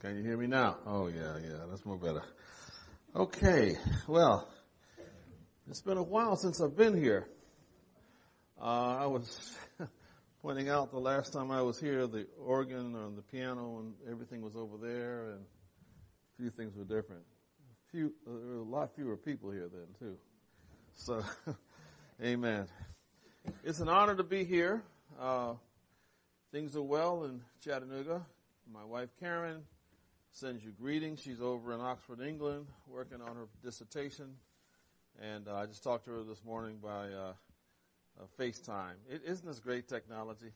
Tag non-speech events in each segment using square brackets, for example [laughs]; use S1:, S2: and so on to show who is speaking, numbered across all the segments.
S1: Can you hear me now? Oh yeah, yeah, that's more better. Okay, well, it's been a while since I've been here. Uh, I was [laughs] pointing out the last time I was here, the organ and the piano and everything was over there, and a few things were different. A few, uh, there were a lot fewer people here then too. So, [laughs] amen. It's an honor to be here. Uh, things are well in Chattanooga. My wife Karen sends you greetings. She's over in Oxford, England, working on her dissertation. And uh, I just talked to her this morning by uh, uh, FaceTime. is isn't this great technology?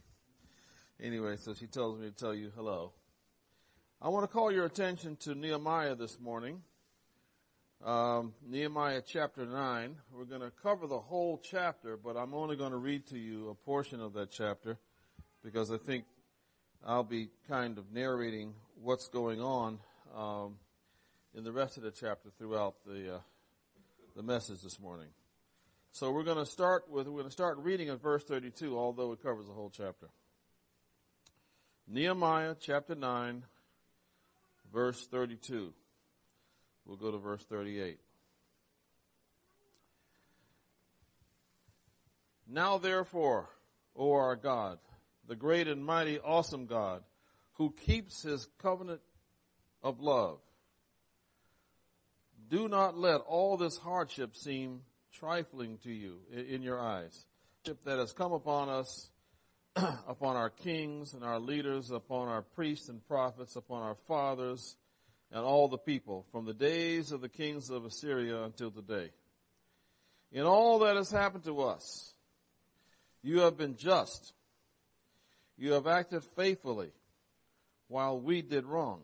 S1: Anyway, so she tells me to tell you hello. I want to call your attention to Nehemiah this morning. Um, Nehemiah chapter 9. We're going to cover the whole chapter, but I'm only going to read to you a portion of that chapter because I think I'll be kind of narrating what's going on um, in the rest of the chapter throughout the uh, the message this morning. So we're going to start with we're going to start reading at verse 32, although it covers the whole chapter. Nehemiah chapter 9, verse 32. We'll go to verse 38. Now therefore, O our God, the great and mighty awesome God who keeps his covenant of love. Do not let all this hardship seem trifling to you in your eyes. That has come upon us, [clears throat] upon our kings and our leaders, upon our priests and prophets, upon our fathers and all the people from the days of the kings of Assyria until today. In all that has happened to us, you have been just you have acted faithfully while we did wrong.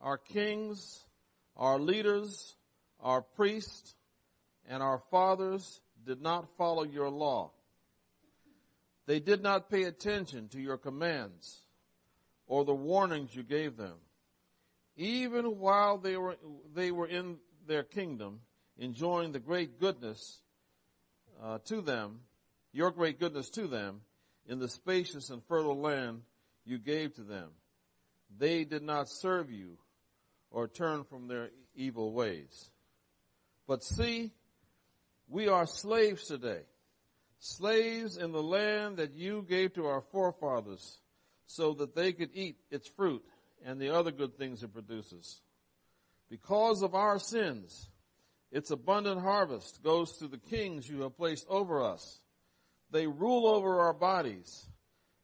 S1: Our kings, our leaders, our priests, and our fathers did not follow your law. They did not pay attention to your commands or the warnings you gave them. Even while they were, they were in their kingdom, enjoying the great goodness uh, to them, your great goodness to them, in the spacious and fertile land you gave to them. They did not serve you or turn from their evil ways. But see, we are slaves today, slaves in the land that you gave to our forefathers so that they could eat its fruit and the other good things it produces. Because of our sins, its abundant harvest goes to the kings you have placed over us they rule over our bodies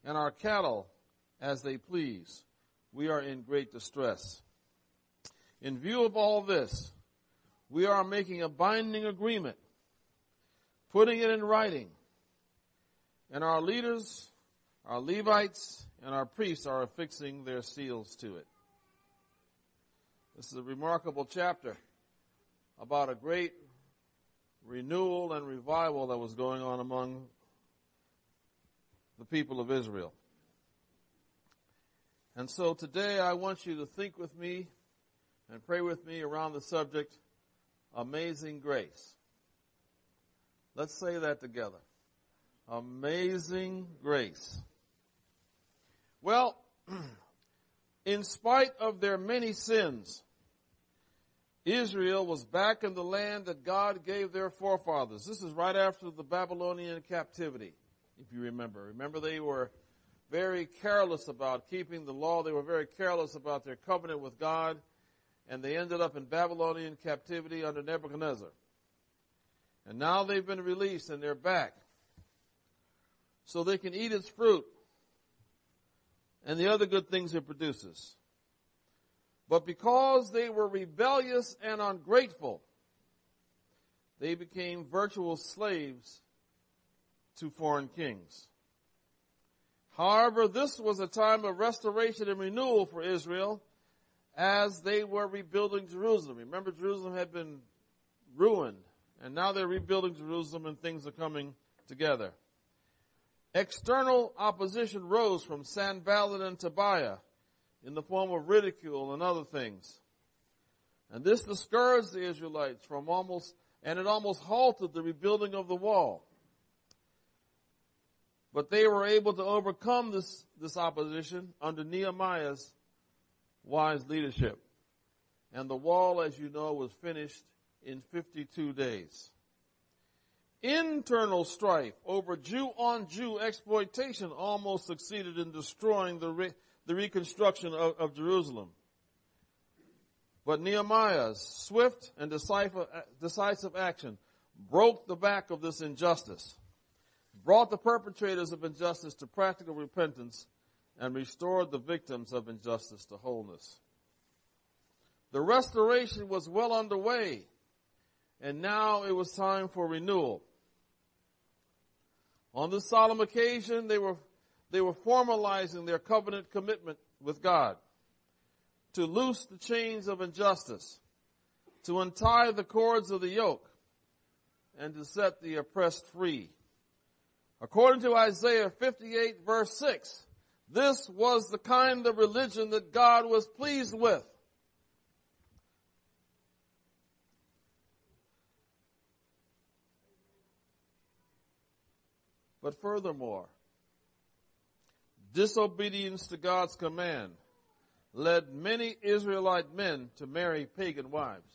S1: and our cattle as they please. We are in great distress. In view of all this, we are making a binding agreement, putting it in writing, and our leaders, our Levites, and our priests are affixing their seals to it. This is a remarkable chapter about a great renewal and revival that was going on among the people of Israel. And so today I want you to think with me and pray with me around the subject, amazing grace. Let's say that together. Amazing grace. Well, [clears throat] in spite of their many sins, Israel was back in the land that God gave their forefathers. This is right after the Babylonian captivity if you remember. Remember they were very careless about keeping the law. They were very careless about their covenant with God. And they ended up in Babylonian captivity under Nebuchadnezzar. And now they've been released and they're back. So they can eat its fruit and the other good things it produces. But because they were rebellious and ungrateful, they became virtual slaves to foreign kings. However, this was a time of restoration and renewal for Israel as they were rebuilding Jerusalem. Remember, Jerusalem had been ruined, and now they're rebuilding Jerusalem and things are coming together. External opposition rose from Sanballat and Tobiah in the form of ridicule and other things. And this discouraged the Israelites from almost, and it almost halted the rebuilding of the wall. But they were able to overcome this, this opposition under Nehemiah's wise leadership. And the wall, as you know, was finished in 52 days. Internal strife over Jew on Jew exploitation almost succeeded in destroying the, re- the reconstruction of, of Jerusalem. But Nehemiah's swift and decisive action broke the back of this injustice, brought the perpetrators of injustice to practical repentance, and restored the victims of injustice to wholeness. The restoration was well underway, and now it was time for renewal. On this solemn occasion, they were, they were formalizing their covenant commitment with God to loose the chains of injustice, to untie the cords of the yoke, and to set the oppressed free. According to Isaiah 58 verse 6, this was the kind of religion that God was pleased with. But furthermore, disobedience to God's command led many Israelite men to marry pagan wives.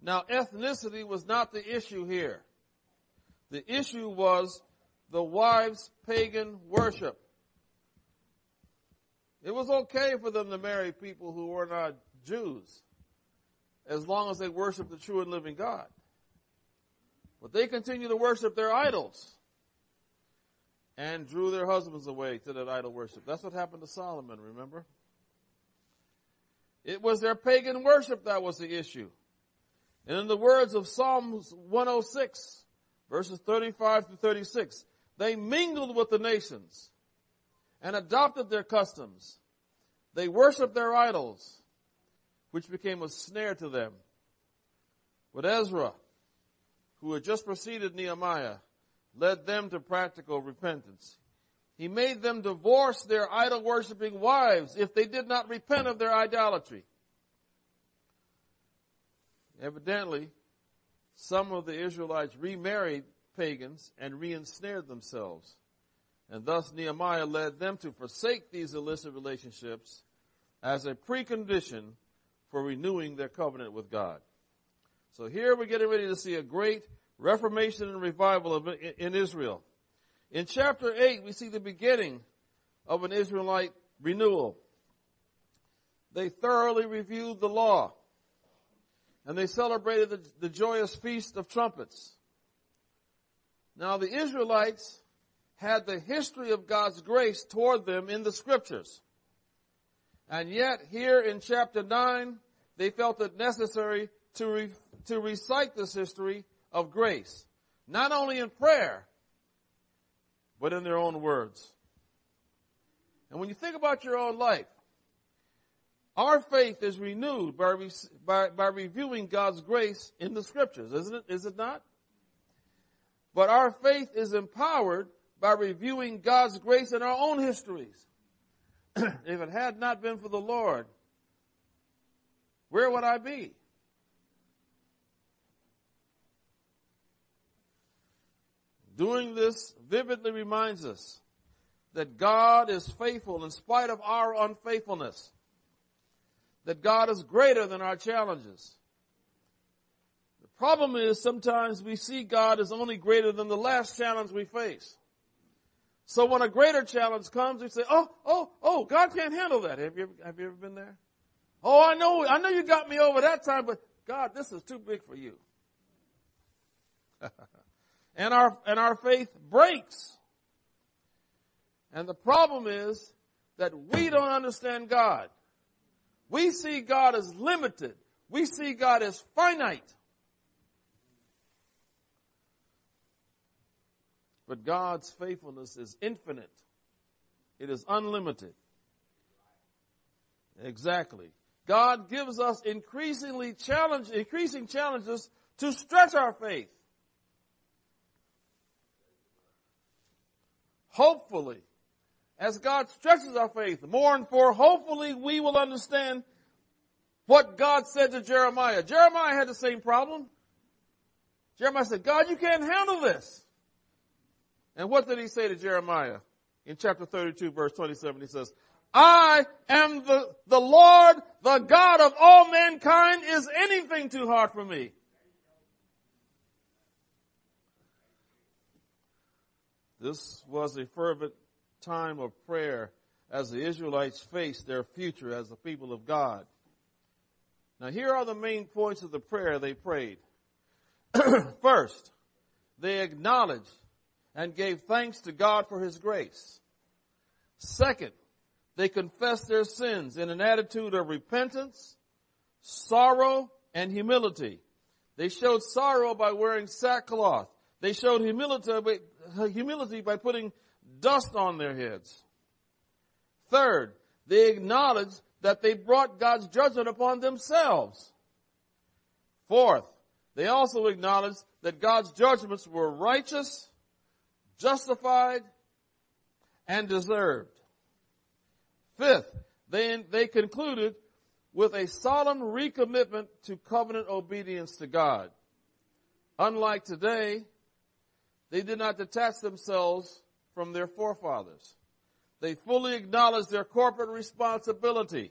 S1: Now ethnicity was not the issue here. The issue was the wives' pagan worship. It was okay for them to marry people who were not Jews as long as they worshiped the true and living God. But they continued to worship their idols and drew their husbands away to that idol worship. That's what happened to Solomon, remember? It was their pagan worship that was the issue. And in the words of Psalms 106, verses 35 to 36, they mingled with the nations and adopted their customs. They worshiped their idols, which became a snare to them. But Ezra, who had just preceded Nehemiah, led them to practical repentance. He made them divorce their idol worshiping wives if they did not repent of their idolatry. Evidently, some of the Israelites remarried pagans and re-ensnared themselves. And thus Nehemiah led them to forsake these illicit relationships as a precondition for renewing their covenant with God. So here we're getting ready to see a great Reformation and revival of, in Israel. In chapter 8, we see the beginning of an Israelite renewal. They thoroughly reviewed the law and they celebrated the, the joyous feast of trumpets. Now the Israelites had the history of God's grace toward them in the scriptures. And yet here in chapter 9, they felt it necessary to, re, to recite this history of grace, not only in prayer, but in their own words. And when you think about your own life, our faith is renewed by, by, by reviewing God's grace in the scriptures, isn't it? Is it not? But our faith is empowered by reviewing God's grace in our own histories. [clears throat] if it had not been for the Lord, where would I be? Doing this vividly reminds us that God is faithful in spite of our unfaithfulness. That God is greater than our challenges. The problem is sometimes we see God as only greater than the last challenge we face. So when a greater challenge comes, we say, oh, oh, oh, God can't handle that. Have you ever, have you ever been there? Oh, I know, I know you got me over that time, but God, this is too big for you. [laughs] and our, and our faith breaks. And the problem is that we don't understand God. We see God as limited. We see God as finite. But God's faithfulness is infinite. It is unlimited. Exactly. God gives us increasingly challenge, increasing challenges to stretch our faith. hopefully, as God stretches our faith more and more, hopefully we will understand what God said to Jeremiah. Jeremiah had the same problem. Jeremiah said, God, you can't handle this. And what did he say to Jeremiah? In chapter 32 verse 27, he says, I am the, the Lord, the God of all mankind. Is anything too hard for me? This was a fervent time of prayer as the Israelites faced their future as the people of God. Now here are the main points of the prayer they prayed. [clears throat] First, they acknowledged and gave thanks to God for His grace. Second, they confessed their sins in an attitude of repentance, sorrow, and humility. They showed sorrow by wearing sackcloth. They showed humility by, humility by putting dust on their heads. Third, they acknowledged that they brought God's judgment upon themselves. Fourth, they also acknowledged that God's judgments were righteous, justified, and deserved. Fifth, they, they concluded with a solemn recommitment to covenant obedience to God. Unlike today, they did not detach themselves from their forefathers. They fully acknowledge their corporate responsibility.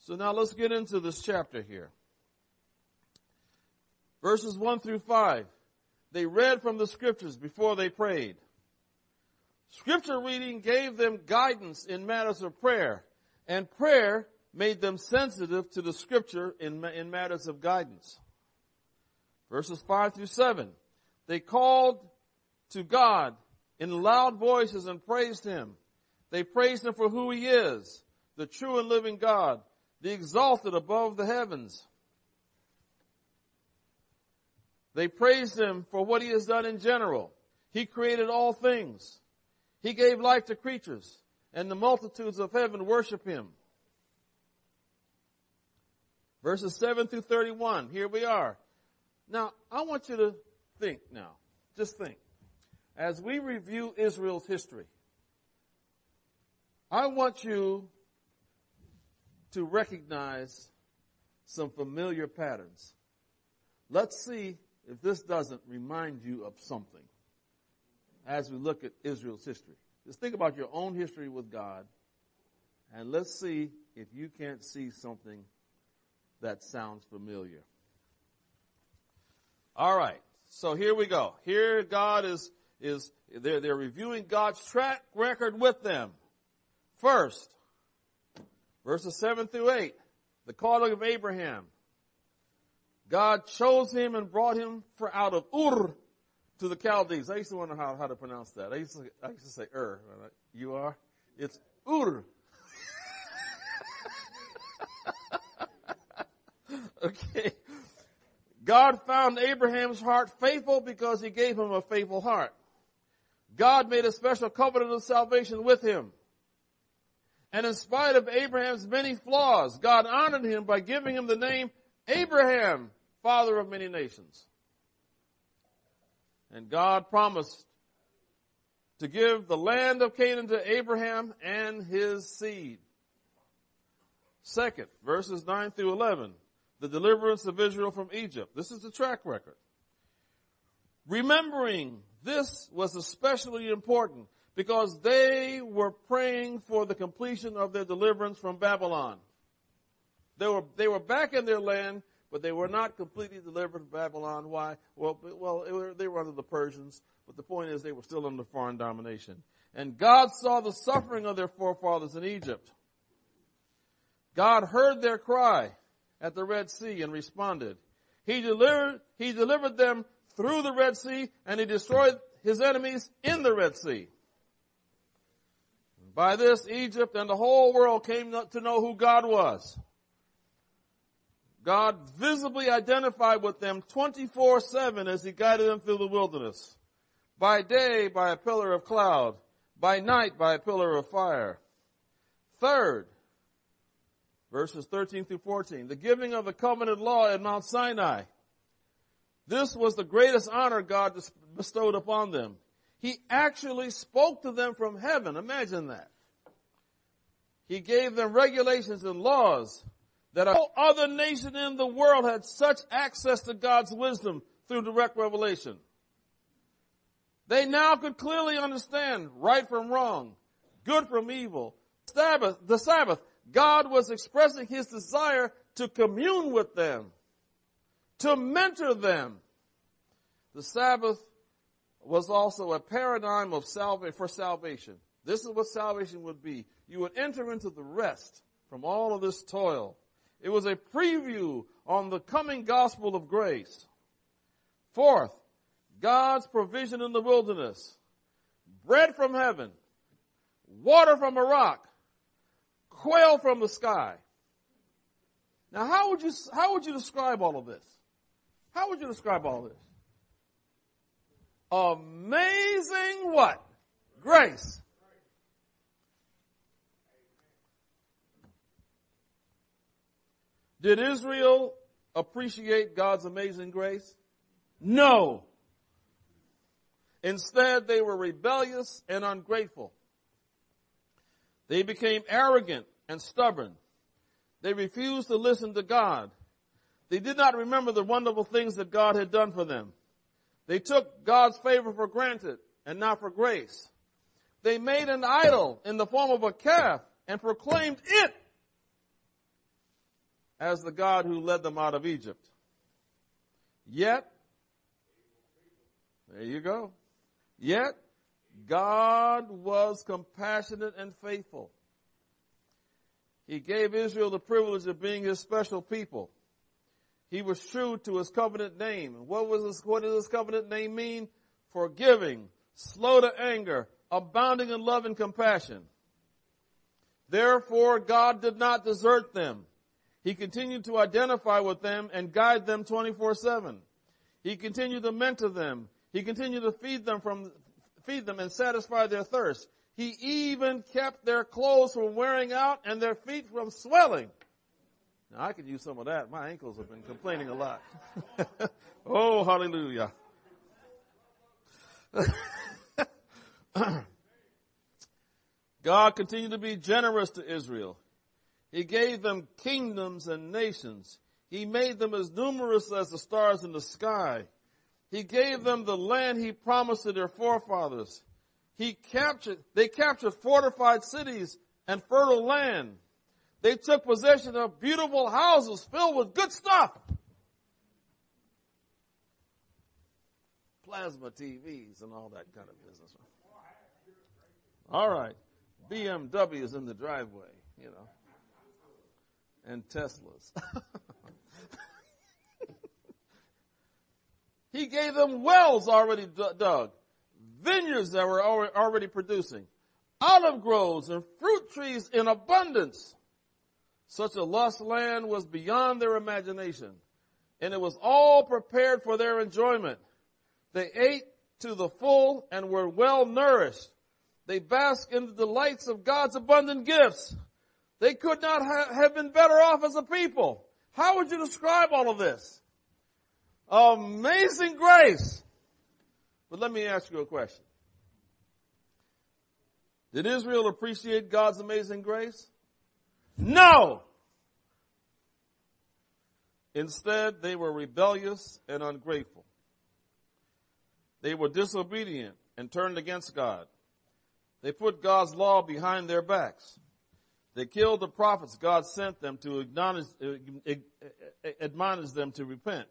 S1: So now let's get into this chapter here. Verses 1 through 5. They read from the scriptures before they prayed. Scripture reading gave them guidance in matters of prayer, and prayer made them sensitive to the scripture in, in matters of guidance. Verses 5 through 7. They called to God in loud voices and praised Him. They praised Him for who He is, the true and living God, the exalted above the heavens. They praised Him for what He has done in general. He created all things. He gave life to creatures, and the multitudes of heaven worship him. Verses 7 through 31, here we are. Now, I want you to think now. Just think. As we review Israel's history, I want you to recognize some familiar patterns. Let's see if this doesn't remind you of something as we look at Israel's history. Just think about your own history with God and let's see if you can't see something that sounds familiar. All right. So here we go. Here God is, is, they're, they're reviewing God's track record with them. First, verses 7 through 8, the calling of Abraham. God chose him and brought him for out of Ur to the Chaldees. I used to wonder how, how to pronounce that. I used to, I used to say Ur. You are? It's Ur. [laughs] okay. God found Abraham's heart faithful because he gave him a faithful heart. God made a special covenant of salvation with him. And in spite of Abraham's many flaws, God honored him by giving him the name Abraham, father of many nations. And God promised to give the land of Canaan to Abraham and his seed. Second, verses 9 through 11, the deliverance of Israel from Egypt. This is the track record. Remembering this was especially important because they were praying for the completion of their deliverance from Babylon. They were, they were back in their land, but they were not completely delivered from Babylon. Why? Well, well, they were under the Persians, but the point is they were still under foreign domination. And God saw the suffering of their forefathers in Egypt. God heard their cry at the Red Sea and responded. He delivered, he delivered them through the Red Sea and he destroyed his enemies in the Red Sea. By this, Egypt and the whole world came to know who God was. God visibly identified with them 24-7 as he guided them through the wilderness. By day, by a pillar of cloud. By night, by a pillar of fire. Third, verses 13 through 14, the giving of the covenant law at Mount Sinai. This was the greatest honor God bestowed upon them. He actually spoke to them from heaven. Imagine that. He gave them regulations and laws that no other nation in the world had such access to God's wisdom through direct revelation. They now could clearly understand right from wrong, good from evil, Sabbath, the Sabbath, God was expressing his desire to commune with them, to mentor them. The Sabbath was also a paradigm of for salvation. This is what salvation would be. You would enter into the rest from all of this toil. It was a preview on the coming gospel of grace. Fourth, God's provision in the wilderness. Bread from heaven. Water from a rock. Quail from the sky. Now how would you, how would you describe all of this? How would you describe all this? Amazing what? Grace. Did Israel appreciate God's amazing grace? No. Instead, they were rebellious and ungrateful. They became arrogant and stubborn. They refused to listen to God. They did not remember the wonderful things that God had done for them. They took God's favor for granted and not for grace. They made an idol in the form of a calf and proclaimed it as the God who led them out of Egypt. Yet, there you go. Yet, God was compassionate and faithful. He gave Israel the privilege of being his special people. He was true to his covenant name. What was this, what does his covenant name mean? Forgiving, slow to anger, abounding in love and compassion. Therefore, God did not desert them. He continued to identify with them and guide them 24-7. He continued to mentor them. He continued to feed them from, feed them and satisfy their thirst. He even kept their clothes from wearing out and their feet from swelling. Now I could use some of that. My ankles have been complaining a lot. [laughs] oh, hallelujah. [laughs] God continued to be generous to Israel. He gave them kingdoms and nations. He made them as numerous as the stars in the sky. He gave them the land he promised to their forefathers. He captured, they captured fortified cities and fertile land. They took possession of beautiful houses filled with good stuff. Plasma TVs and all that kind of business. All right. BMWs in the driveway, you know and Teslas. [laughs] he gave them wells already dug, vineyards that were already producing, olive groves and fruit trees in abundance. Such a lost land was beyond their imagination, and it was all prepared for their enjoyment. They ate to the full and were well nourished. They basked in the delights of God's abundant gifts. They could not ha- have been better off as a people. How would you describe all of this? Amazing grace. But let me ask you a question. Did Israel appreciate God's amazing grace? No! Instead, they were rebellious and ungrateful. They were disobedient and turned against God. They put God's law behind their backs. They killed the prophets God sent them to admonish, uh, uh, uh, admonish them to repent.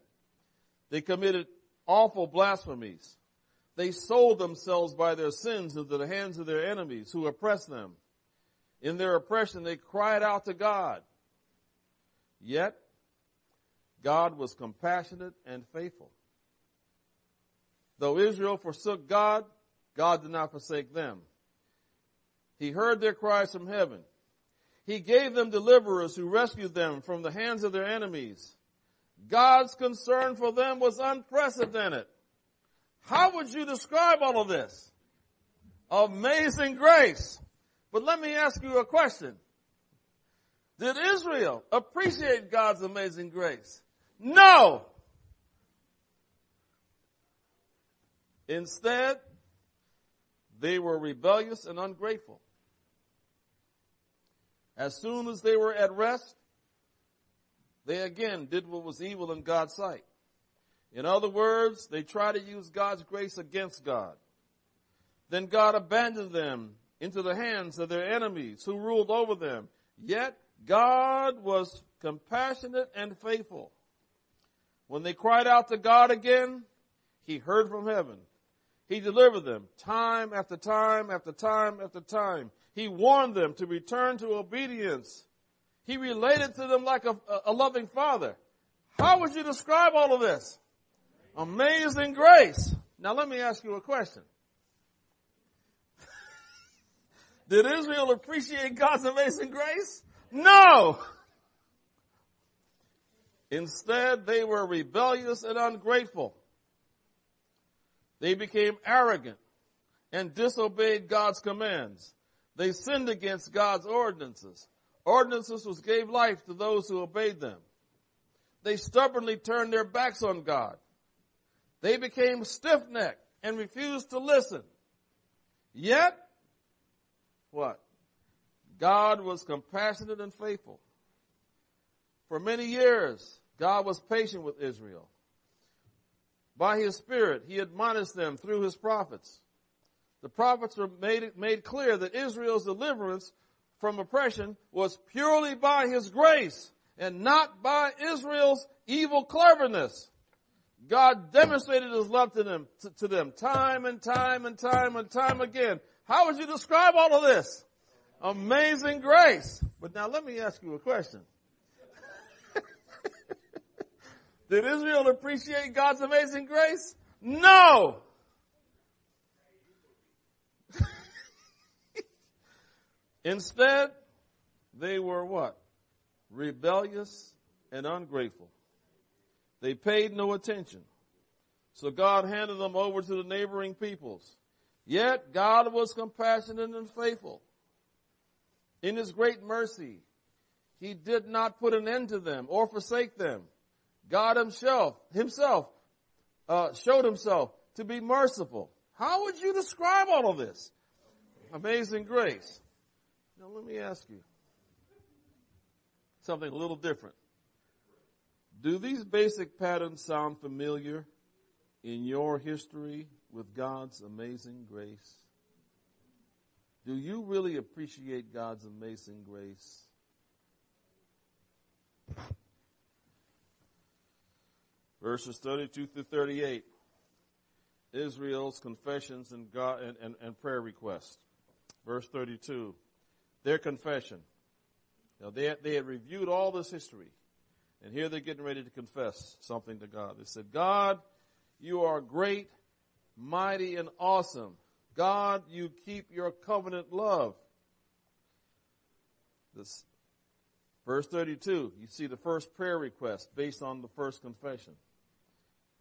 S1: They committed awful blasphemies. They sold themselves by their sins into the hands of their enemies who oppressed them. In their oppression, they cried out to God. Yet, God was compassionate and faithful. Though Israel forsook God, God did not forsake them. He heard their cries from heaven. He gave them deliverers who rescued them from the hands of their enemies. God's concern for them was unprecedented. How would you describe all of this? Amazing grace. But let me ask you a question. Did Israel appreciate God's amazing grace? No! Instead, they were rebellious and ungrateful. As soon as they were at rest, they again did what was evil in God's sight. In other words, they tried to use God's grace against God. Then God abandoned them into the hands of their enemies who ruled over them. Yet God was compassionate and faithful. When they cried out to God again, He heard from heaven. He delivered them time after time after time after time. He warned them to return to obedience. He related to them like a, a loving father. How would you describe all of this? Amazing grace. Now let me ask you a question. Did Israel appreciate God's amazing grace? No! Instead, they were rebellious and ungrateful. They became arrogant and disobeyed God's commands. They sinned against God's ordinances. Ordinances which gave life to those who obeyed them. They stubbornly turned their backs on God. They became stiff-necked and refused to listen. Yet, what? God was compassionate and faithful. For many years, God was patient with Israel. By His Spirit, He admonished them through His prophets. The prophets made, made clear that Israel's deliverance from oppression was purely by His grace and not by Israel's evil cleverness. God demonstrated His love to them, to, to them time and time and time and time again. How would you describe all of this? Amazing grace. But now let me ask you a question. [laughs] Did Israel appreciate God's amazing grace? No! [laughs] Instead, they were what? Rebellious and ungrateful. They paid no attention. So God handed them over to the neighboring peoples. Yet God was compassionate and faithful. In His great mercy, He did not put an end to them or forsake them. God Himself, Himself, uh, showed Himself to be merciful. How would you describe all of this? Amazing grace. Now let me ask you something a little different. Do these basic patterns sound familiar in your history with God's amazing grace? Do you really appreciate God's amazing grace? Verses 32 through 38. Israel's confessions and, God, and, and, and prayer requests. Verse 32. Their confession. Now they, they had reviewed all this history. And here they're getting ready to confess something to God. They said, God, you are great, mighty, and awesome. God, you keep your covenant love. This verse 32, you see the first prayer request based on the first confession.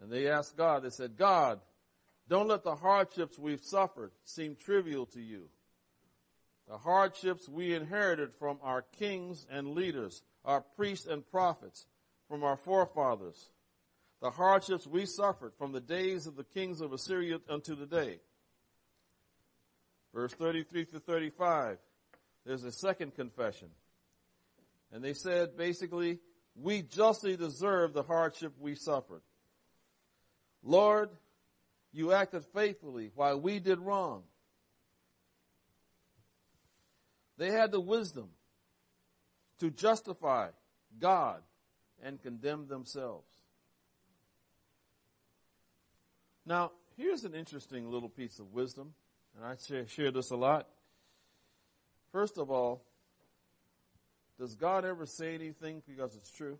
S1: And they asked God, they said, God, don't let the hardships we've suffered seem trivial to you. The hardships we inherited from our kings and leaders, our priests and prophets, from our forefathers. The hardships we suffered from the days of the kings of Assyria unto the day. Verse 33 to 35, there's a second confession. And they said basically, we justly deserve the hardship we suffered. Lord, you acted faithfully while we did wrong. They had the wisdom to justify God and condemn themselves. Now, here's an interesting little piece of wisdom, and I share, share this a lot. First of all, does God ever say anything because it's true?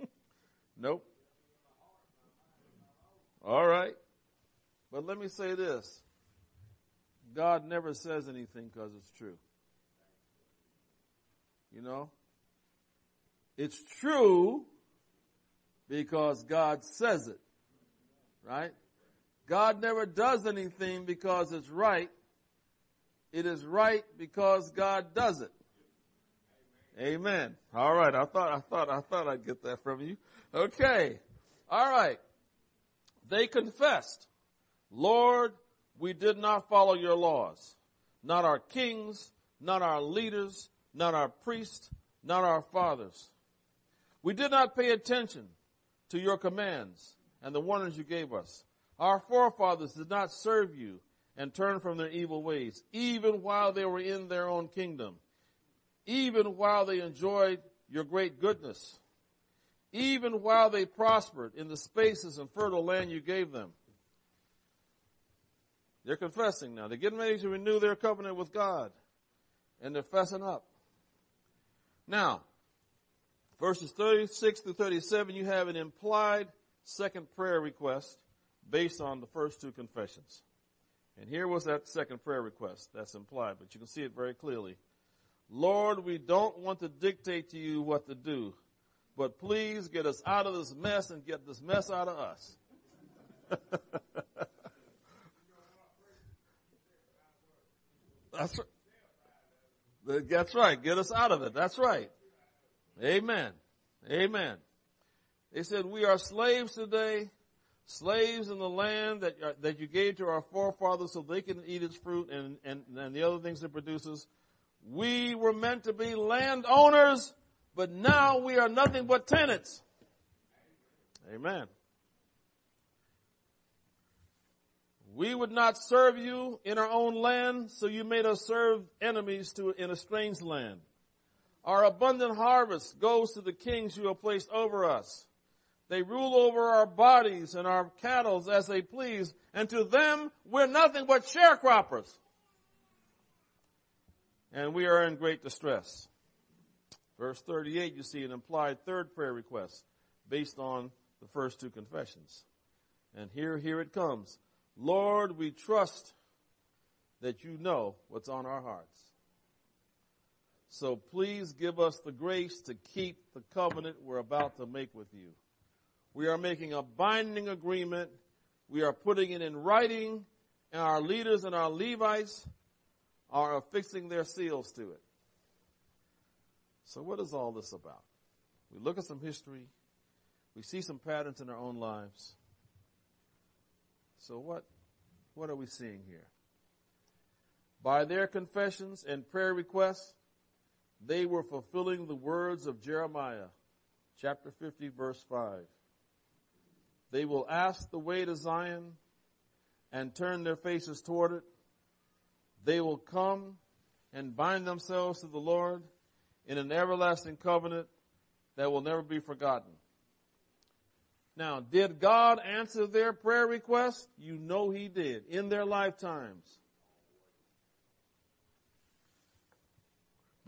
S1: [laughs] nope. All right. But let me say this. God never says anything because it's true. You know? It's true because God says it. Right? God never does anything because it's right. It is right because God does it. Amen. All right. I thought, I thought, I thought I'd get that from you. Okay. All right. They confessed, Lord, we did not follow your laws. Not our kings, not our leaders, not our priests, not our fathers. We did not pay attention to your commands and the warnings you gave us. Our forefathers did not serve you and turn from their evil ways, even while they were in their own kingdom, even while they enjoyed your great goodness, even while they prospered in the spaces and fertile land you gave them. They're confessing now. They're getting ready to renew their covenant with God. And they're fessing up. Now, verses 36 through 37, you have an implied second prayer request based on the first two confessions. And here was that second prayer request that's implied, but you can see it very clearly. Lord, we don't want to dictate to you what to do, but please get us out of this mess and get this mess out of us. [laughs] That's right. That's right. Get us out of it. That's right. Amen. Amen. They said, we are slaves today, slaves in the land that, uh, that you gave to our forefathers so they can eat its fruit and, and, and the other things it produces. We were meant to be landowners, but now we are nothing but tenants. Amen. We would not serve you in our own land, so you made us serve enemies to in a strange land. Our abundant harvest goes to the kings you have placed over us. They rule over our bodies and our cattle as they please, and to them we're nothing but sharecroppers. And we are in great distress. Verse 38, you see an implied third prayer request based on the first two confessions. And here, here it comes. Lord, we trust that you know what's on our hearts. So please give us the grace to keep the covenant we're about to make with you. We are making a binding agreement. We are putting it in writing and our leaders and our Levites are affixing their seals to it. So what is all this about? We look at some history. We see some patterns in our own lives. So what, what are we seeing here? By their confessions and prayer requests, they were fulfilling the words of Jeremiah, chapter 50, verse 5. They will ask the way to Zion and turn their faces toward it. They will come and bind themselves to the Lord in an everlasting covenant that will never be forgotten. Now, did God answer their prayer request? You know He did in their lifetimes.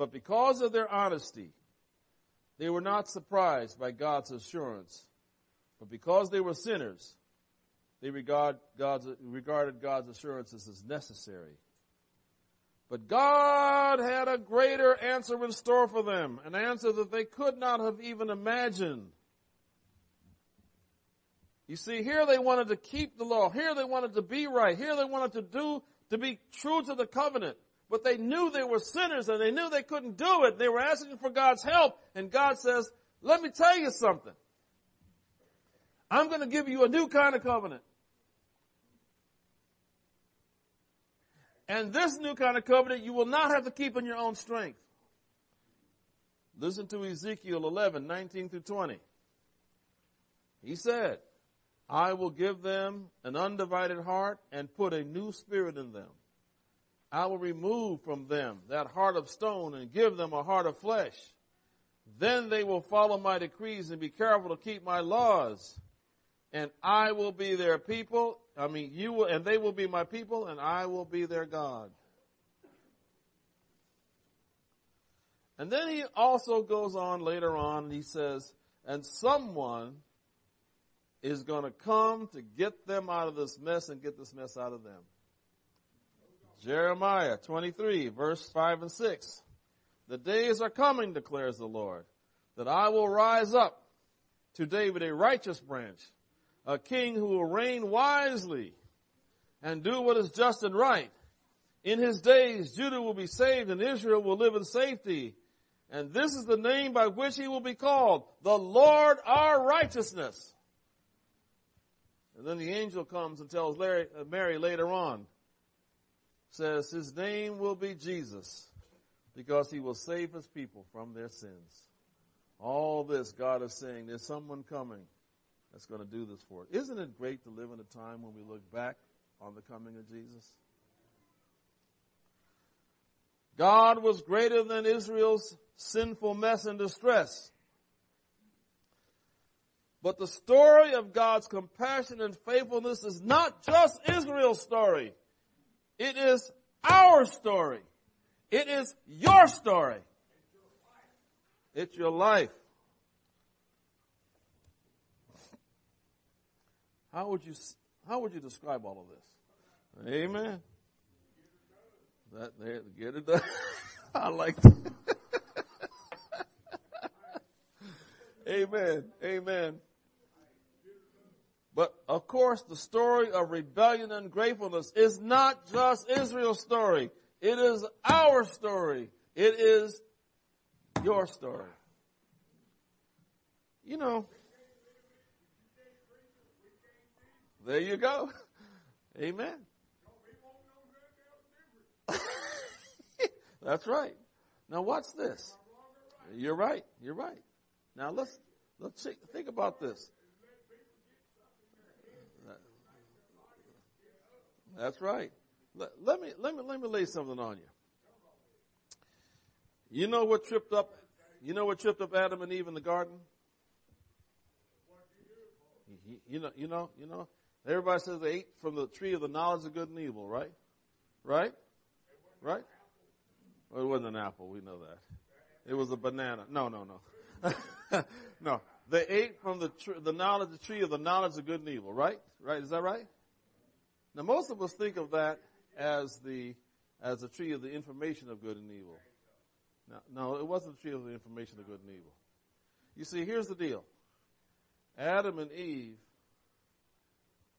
S1: But because of their honesty, they were not surprised by God's assurance. But because they were sinners, they regard God's, regarded God's assurances as necessary. But God had a greater answer in store for them, an answer that they could not have even imagined. You see, here they wanted to keep the law. Here they wanted to be right. Here they wanted to do, to be true to the covenant. But they knew they were sinners and they knew they couldn't do it. They were asking for God's help. And God says, let me tell you something. I'm going to give you a new kind of covenant. And this new kind of covenant you will not have to keep in your own strength. Listen to Ezekiel 11, 19 through 20. He said, I will give them an undivided heart and put a new spirit in them. I will remove from them that heart of stone and give them a heart of flesh. Then they will follow my decrees and be careful to keep my laws. And I will be their people. I mean, you will, and they will be my people and I will be their God. And then he also goes on later on and he says, and someone is going to come to get them out of this mess and get this mess out of them. Jeremiah 23 verse 5 and 6. The days are coming, declares the Lord, that I will rise up to David a righteous branch, a king who will reign wisely and do what is just and right. In his days, Judah will be saved and Israel will live in safety. And this is the name by which he will be called, the Lord our righteousness. And then the angel comes and tells Larry, uh, Mary later on, says his name will be Jesus because he will save his people from their sins. All this God is saying, there's someone coming that's going to do this for us. Isn't it great to live in a time when we look back on the coming of Jesus? God was greater than Israel's sinful mess and distress. But the story of God's compassion and faithfulness is not just Israel's story. It is our story. It is your story. It's your life. How would you, how would you describe all of this? Amen. That there, get it done. [laughs] I like that. [laughs] Amen. Amen. But of course, the story of rebellion and gratefulness is not just Israel's story. It is our story. It is your story. You know, there you go. [laughs] Amen. [laughs] That's right. Now watch this. You're right. You're right. Now let's let's think about this. That's right. Let, let, me let me let me lay something on you. You know what tripped up? You know what tripped up Adam and Eve in the garden? You know, you know, you know. Everybody says they ate from the tree of the knowledge of good and evil, right? Right? Right? Well, it wasn't an apple. We know that. It was a banana. No, no, no. [laughs] no. They ate from the tr- the knowledge, the tree of the knowledge of good and evil, right? Right? Is that right? Now, most of us think of that as the as the tree of the information of good and evil. Now, no, it wasn't the tree of the information of good and evil. You see, here's the deal. Adam and Eve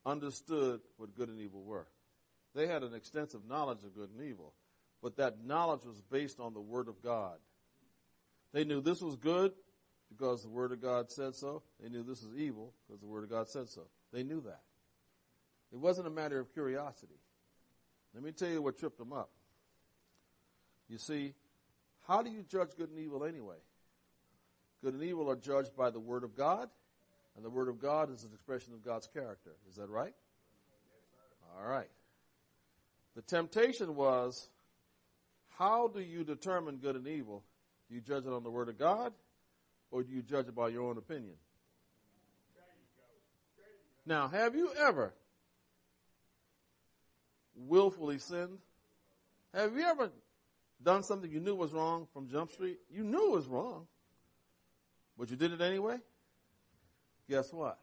S1: understood what good and evil were. They had an extensive knowledge of good and evil, but that knowledge was based on the Word of God. They knew this was good because the Word of God said so. They knew this was evil because the Word of God said so. They knew that. It wasn't a matter of curiosity. Let me tell you what tripped them up. You see, how do you judge good and evil anyway? Good and evil are judged by the Word of God, and the Word of God is an expression of God's character. Is that right? All right. The temptation was, how do you determine good and evil? Do you judge it on the Word of God, or do you judge it by your own opinion? Now, have you ever willfully sinned? Have you ever done something you knew was wrong from Jump Street? You knew it was wrong, but you did it anyway? Guess what?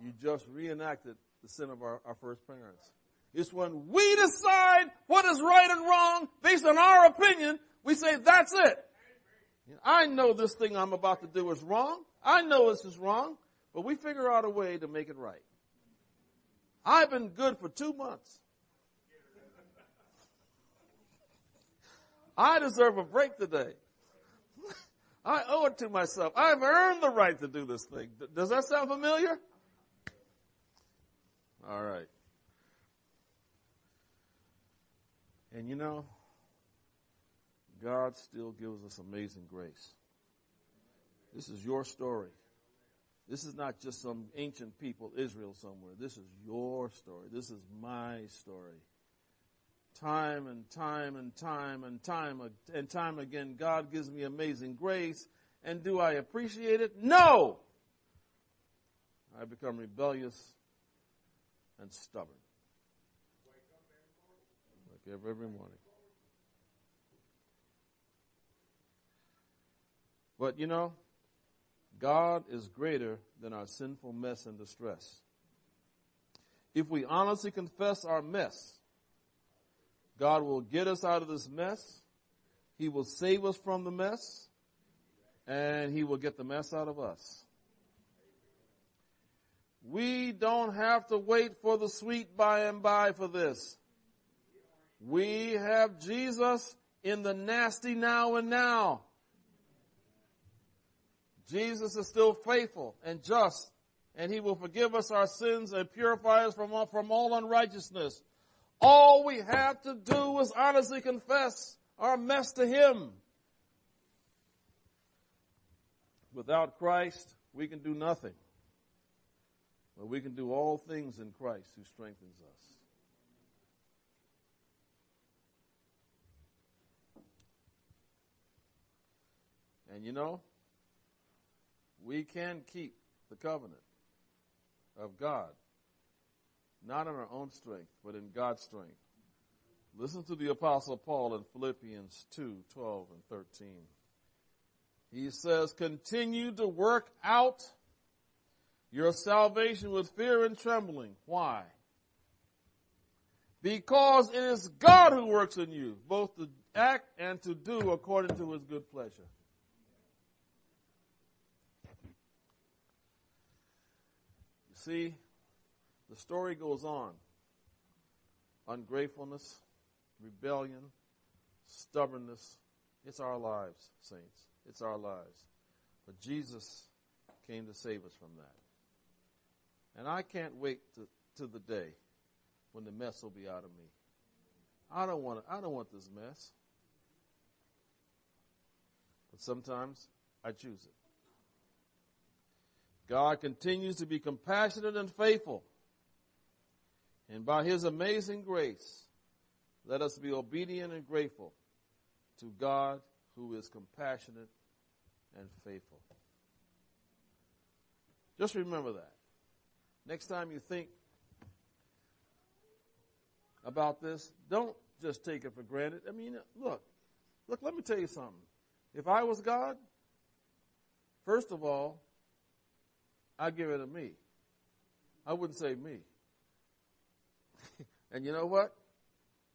S1: You just reenacted the sin of our, our first parents. It's when we decide what is right and wrong based on our opinion, we say, that's it. I know this thing I'm about to do is wrong. I know this is wrong, but we figure out a way to make it right. I've been good for two months. I deserve a break today. [laughs] I owe it to myself. I've earned the right to do this thing. Does that sound familiar? All right. And you know, God still gives us amazing grace. This is your story. This is not just some ancient people, Israel somewhere. This is your story. This is my story time and time and time and time and time again, God gives me amazing grace. And do I appreciate it? No! I become rebellious and stubborn. Like every morning. But you know, God is greater than our sinful mess and distress. If we honestly confess our mess, God will get us out of this mess. He will save us from the mess. And He will get the mess out of us. We don't have to wait for the sweet by and by for this. We have Jesus in the nasty now and now. Jesus is still faithful and just, and He will forgive us our sins and purify us from all, from all unrighteousness. All we have to do is honestly confess our mess to Him. Without Christ, we can do nothing. But we can do all things in Christ who strengthens us. And you know, we can keep the covenant of God, not in our own strength, but in God's strength. Listen to the apostle Paul in Philippians 2, 12 and 13. He says, continue to work out your salvation with fear and trembling. Why? Because it is God who works in you, both to act and to do according to his good pleasure. See, the story goes on. Ungratefulness, rebellion, stubbornness. It's our lives, saints. It's our lives. But Jesus came to save us from that. And I can't wait to, to the day when the mess will be out of me. I don't want I don't want this mess. But sometimes I choose it. God continues to be compassionate and faithful. And by his amazing grace, let us be obedient and grateful to God who is compassionate and faithful. Just remember that. Next time you think about this, don't just take it for granted. I mean, look, look, let me tell you something. If I was God, first of all, I'd give it to me. I wouldn't say me. And you know what?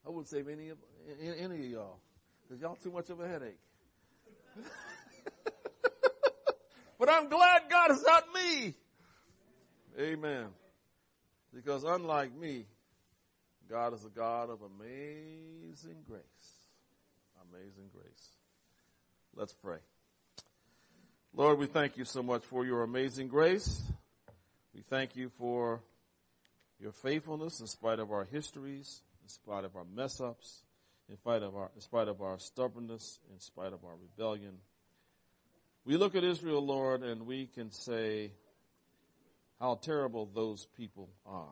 S1: I wouldn't save any of, any of y'all. Because y'all too much of a headache. [laughs] but I'm glad God is not me. Amen. Because unlike me, God is a God of amazing grace. Amazing grace. Let's pray. Lord, we thank you so much for your amazing grace. We thank you for your faithfulness in spite of our histories, in spite of our mess ups, in spite of our, in spite of our stubbornness, in spite of our rebellion. We look at Israel, Lord, and we can say how terrible those people are.